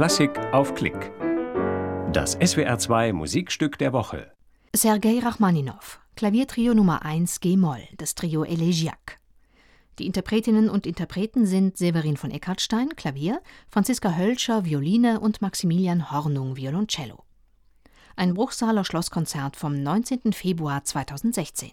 Klassik auf Klick. Das SWR2 Musikstück der Woche. Sergei Rachmaninow, Klaviertrio Nummer 1 G-Moll, das Trio Elegiac. Die Interpretinnen und Interpreten sind Severin von Eckartstein, Klavier, Franziska Hölscher, Violine und Maximilian Hornung, Violoncello. Ein Bruchsaler Schlosskonzert vom 19. Februar 2016.